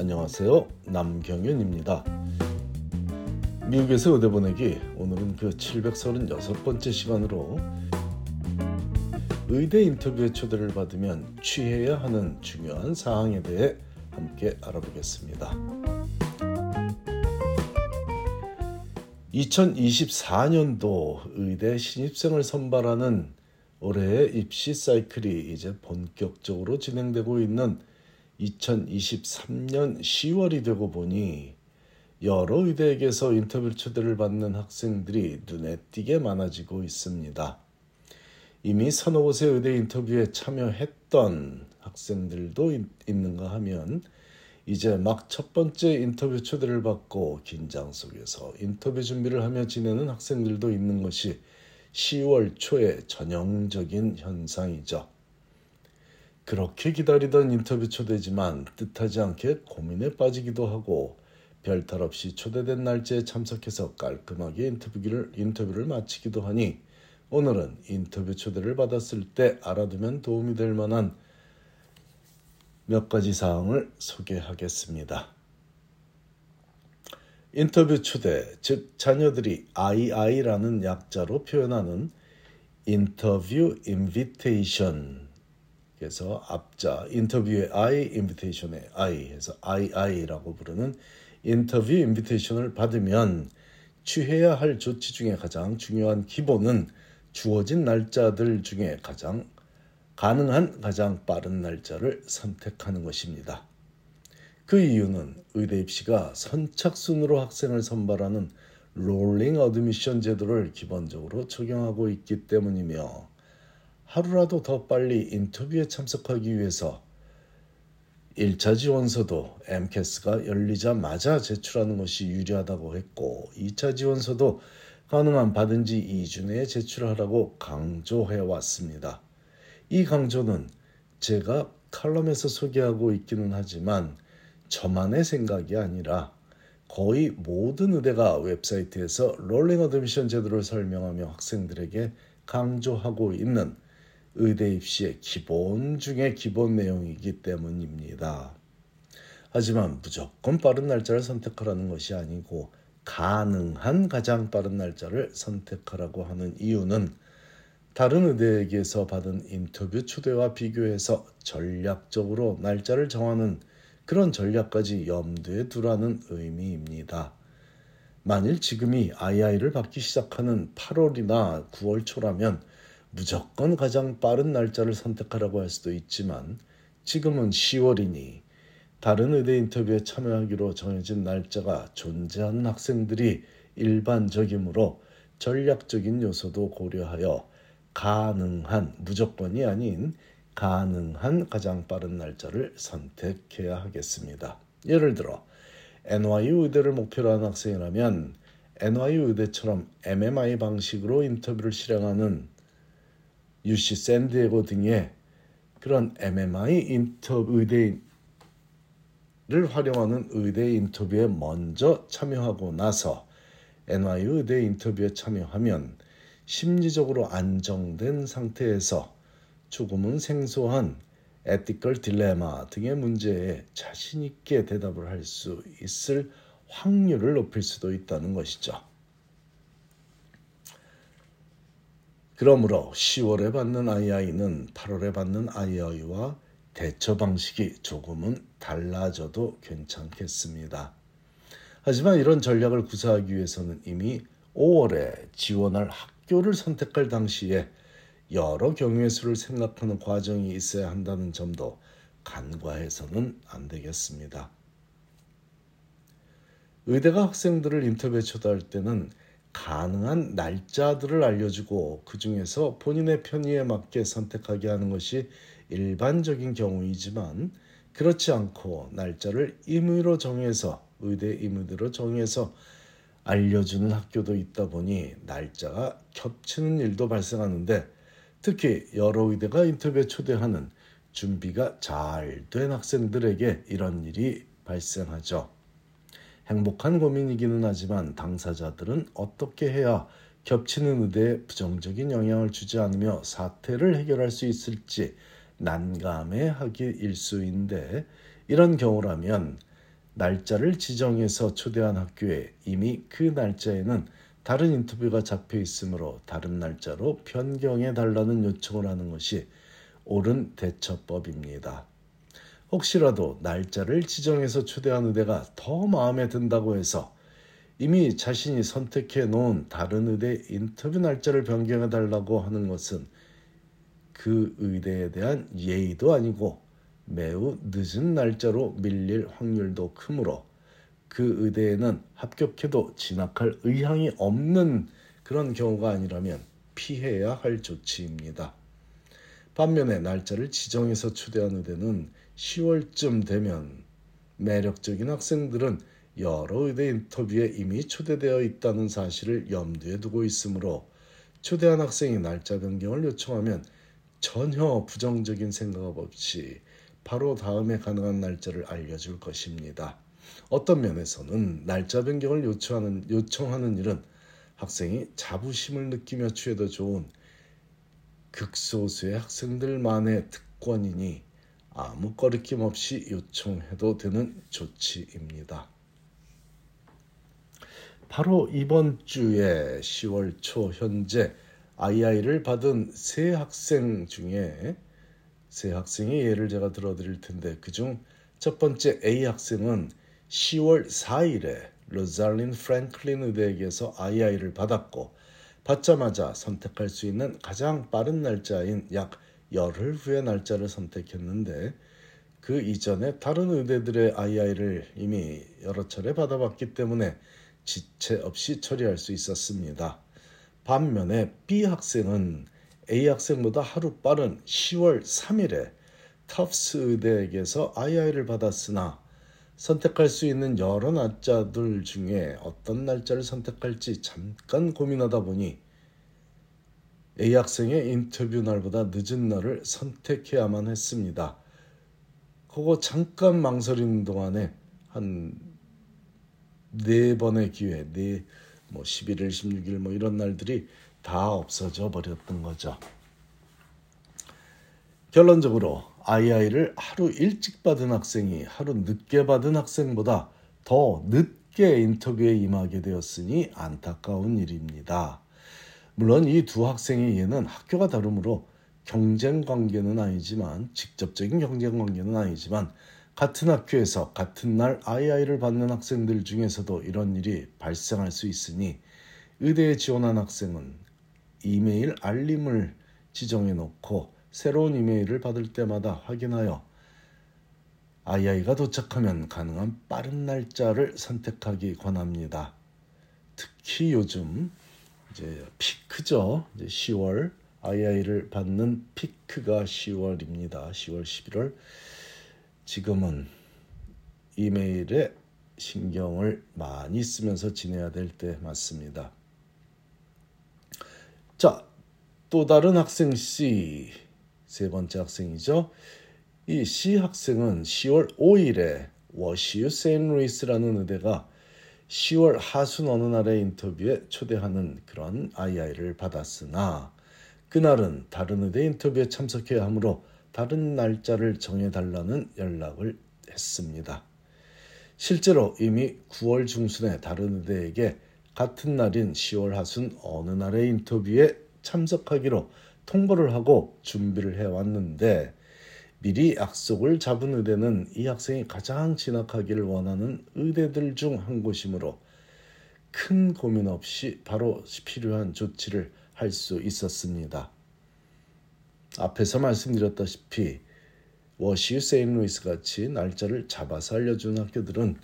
안녕하세요. 남경윤입니다. 미국에서 의대 보내기 오늘은 그 736번째 시간으로 의대 인터뷰에 초대를 받으면 취해야 하는 중요한 사항에 대해 함께 알아보겠습니다. 2024년도 의대 신입생을 선발하는 올해의 입시 사이클이 이제 본격적으로 진행되고 있는 2023년 10월이 되고 보니 여러 의대에게서 인터뷰 초대를 받는 학생들이 눈에 띄게 많아지고 있습니다. 이미 서너 곳의 의대 인터뷰에 참여했던 학생들도 있는가 하면 이제 막 첫 번째 인터뷰 초대를 받고 긴장 속에서 인터뷰 준비를 하며 지내는 학생들도 있는 것이 10월 초의 전형적인 현상이죠. 그렇게 기다리던 인터뷰 초대지만 뜻하지 않게 고민에 빠지기도 하고 별탈 없이 초대된 날짜에 참석해서 깔끔하게 인터뷰를, 인터뷰를 마치기도 하니 오늘은 인터뷰 초대를 받았을 때 알아두면 도움이 될 만한 몇 가지 사항을 소개하겠습니다. 인터뷰 초대, 즉 자녀들이 II라는 약자로 표현하는 인터뷰 invitation 그래서 앞자 인터뷰의 I, 인비테이션의 I 해서 II라고 부르는 인터뷰 invitation을 받으면 취해야 할 조치 중에 가장 중요한 기본은 주어진 날짜들 중에 가장 가능한 가장 빠른 날짜를 선택하는 것입니다. 그 이유는 의대 입시가 선착순으로 학생을 선발하는 rolling admission 제도를 기본적으로 적용하고 있기 때문이며 하루라도 더 빨리 인터뷰에 참석하기 위해서 1차 지원서도 AMCAS가 열리자마자 제출하는 것이 유리하다고 했고 2차 지원서도 가능한 받은 지 2주 내에 제출하라고 강조해 왔습니다. 이 강조는 제가 칼럼에서 소개하고 있기는 하지만 저만의 생각이 아니라 거의 모든 의대가 웹사이트에서 rolling admission 제도를 설명하며 학생들에게 강조하고 있는 의대 입시의 기본 중의 기본 내용이기 때문입니다. 하지만 무조건 빠른 날짜를 선택하라는 것이 아니고 가능한 가장 빠른 날짜를 선택하라고 하는 이유는 다른 의대에게서 받은 인터뷰 초대와 비교해서 전략적으로 날짜를 정하는 그런 전략까지 염두에 두라는 의미입니다. 만일 지금이 II를 받기 시작하는 8월이나 9월 초라면 무조건 가장 빠른 날짜를 선택하라고 할 수도 있지만 지금은 10월이니 다른 의대 인터뷰에 참여하기로 정해진 날짜가 존재하는 학생들이 일반적이므로 전략적인 요소도 고려하여 가능한 무조건이 아닌 가능한 가장 빠른 날짜를 선택해야 하겠습니다. 예를 들어 NYU 의대를 목표로 한 학생이라면 NYU 의대처럼 MMI 방식으로 인터뷰를 실행하는 UC 샌디에고 등의 그런 MMI 인터뷰 의대를 활용하는 의대 인터뷰에 먼저 참여하고 나서 NYU 의대 인터뷰에 참여하면 심리적으로 안정된 상태에서 조금은 생소한 에티컬 딜레마 등의 문제에 자신 있게 대답을 할 수 있을 확률을 높일 수도 있다는 것이죠. 그러므로 10월에 받는 II는 8월에 받는 II와 대처 방식이 조금은 달라져도 괜찮겠습니다. 하지만 이런 전략을 구사하기 위해서는 이미 5월에 지원할 학교를 선택할 당시에 여러 경우의 수를 생각하는 과정이 있어야 한다는 점도 간과해서는 안 되겠습니다. 의대가 학생들을 인터뷰에 초대할 때는 가능한 날짜들을 알려주고 그 중에서 본인의 편의에 맞게 선택하게 하는 것이 일반적인 경우이지만 그렇지 않고 날짜를 임의로 정해서 의대 임의대로 정해서 알려주는 학교도 있다 보니 날짜가 겹치는 일도 발생하는데 특히 여러 의대가 인터뷰에 초대하는 준비가 잘 된 학생들에게 이런 일이 발생하죠. 행복한 고민이기는 하지만 당사자들은 어떻게 해야 겹치는 의대에 부정적인 영향을 주지 않으며 사태를 해결할 수 있을지 난감해 하기 일수인데 이런 경우라면 날짜를 지정해서 초대한 학교에 이미 그 날짜에는 다른 인터뷰가 잡혀 있으므로 다른 날짜로 변경해 달라는 요청을 하는 것이 옳은 대처법입니다. 혹시라도 날짜를 지정해서 초대한 의대가 더 마음에 든다고 해서 이미 자신이 선택해 놓은 다른 의대 인터뷰 날짜를 변경해 달라고 하는 것은 그 의대에 대한 예의도 아니고 매우 늦은 날짜로 밀릴 확률도 크므로 그 의대에는 합격해도 진학할 의향이 없는 그런 경우가 아니라면 피해야 할 조치입니다. 반면에 날짜를 지정해서 초대한 의대는 10월쯤 되면 매력적인 학생들은 여러 의대 인터뷰에 이미 초대되어 있다는 사실을 염두에 두고 있으므로 초대한 학생이 날짜 변경을 요청하면 전혀 부정적인 생각 없이 바로 다음에 가능한 날짜를 알려줄 것입니다. 어떤 면에서는 날짜 변경을 요청하는, 요청하는 일은 학생이 자부심을 느끼며 취해도 좋은 극소수의 학생들만의 특권이니 아무 거리낌 없이 요청해도 되는 조치입니다. 바로 이번 주에 10월 초 현재 II를 받은 세 학생 중에 세 학생의 예를 제가 들어드릴 텐데 그중 첫 번째 A 학생은 10월 4일에 로잘린 프랭클린 의대에게서 II를 받았고 받자마자 선택할 수 있는 가장 빠른 날짜인 약 열흘 후의 날짜를 선택했는데 그 이전에 다른 의대들의 II를 이미 여러 차례 받아봤기 때문에 지체 없이 처리할 수 있었습니다. 반면에 B 학생은 A 학생보다 하루 빠른 10월 3일에 터프스 의대에게서 II를 받았으나 선택할 수 있는 여러 날짜들 중에 어떤 날짜를 선택할지 잠깐 고민하다 보니 A 학생의 인터뷰 날보다 늦은 날을 선택해야만 했습니다. 그거 잠깐 망설이는 동안에 한 네 번의 기회, 네 뭐 11일, 16일 뭐 이런 날들이 다 없어져 버렸던 거죠. 결론적으로 II를 하루 일찍 받은 학생이 하루 늦게 받은 학생보다 더 늦게 인터뷰에 임하게 되었으니 안타까운 일입니다. 물론 이 두 학생의 예는 학교가 다르므로 경쟁 관계는 아니지만 직접적인 경쟁 관계는 아니지만 같은 학교에서 같은 날 II를 받는 학생들 중에서도 이런 일이 발생할 수 있으니 의대에 지원한 학생은 이메일 알림을 지정해 놓고 새로운 이메일을 받을 때마다 확인하여 II가 도착하면 가능한 빠른 날짜를 선택하기 권합니다. 특히 요즘 이제 피크죠. 이제 10월 II를 받는 피크가 10월입니다. 10월, 11월. 지금은 이메일에 신경을 많이 쓰면서 지내야 될 때 맞습니다. 자, 또 다른 학생 C 세 번째 학생이죠. 이 C 학생은 10월 5일에 워시유 세인루이스라는 의대가 10월 하순 어느 날의 인터뷰에 초대하는 그런 II를 받았으나 그날은 다른 의대 인터뷰에 참석해야 하므로 다른 날짜를 정해달라는 연락을 했습니다. 실제로 이미 9월 중순에 다른 의대에게 같은 날인 10월 하순 어느 날의 인터뷰에 참석하기로 통보를 하고 준비를 해왔는데 미리 약속을 잡은 의대는 이 학생이 가장 진학하기를 원하는 의대들 중 한 곳이므로 큰 고민 없이 바로 필요한 조치를 할 수 있었습니다. 앞에서 말씀드렸다시피 워시 세인루이스 같이 날짜를 잡아서 알려준 학교들은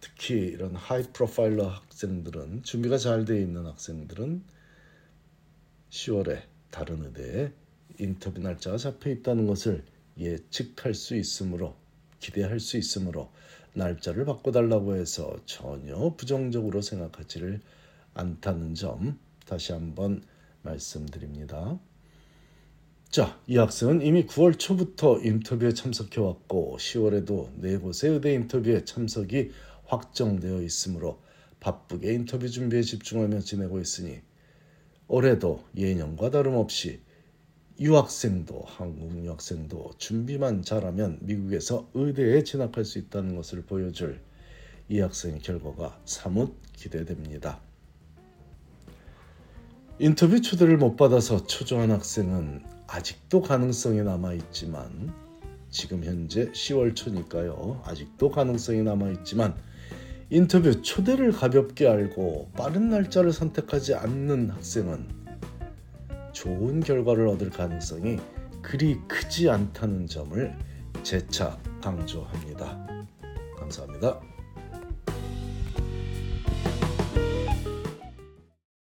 특히 이런 high profile 학생들은 준비가 잘 되어 있는 학생들은 10월에 다른 의대에 인터뷰 날짜가 잡혀 있다는 것을 예측할 수 있으므로 기대할 수 있으므로 날짜를 바꿔달라고 해서 전혀 부정적으로 생각하지를 않다는 점 다시 한번 말씀드립니다. 자, 이 학생은 이미 9월 초부터 인터뷰에 참석해 왔고 10월에도 네 곳의 의대 인터뷰에 참석이 확정되어 있으므로 바쁘게 인터뷰 준비에 집중하며 지내고 있으니 올해도 예년과 다름없이 유학생도 한국 유학생도 준비만 잘하면 미국에서 의대에 진학할 수 있다는 것을 보여줄 이 학생의 결과가 사뭇 기대됩니다. 인터뷰 초대를 못 받아서 초조한 학생은 아직도 가능성이 남아 있지만 지금 현재 10월 초니까요. 아직도 가능성이 남아 있지만 인터뷰 초대를 가볍게 알고 빠른 날짜를 선택하지 않는 학생은 좋은 결과를 얻을 가능성이 그리 크지 않다는 점을 재차 강조합니다. 감사합니다.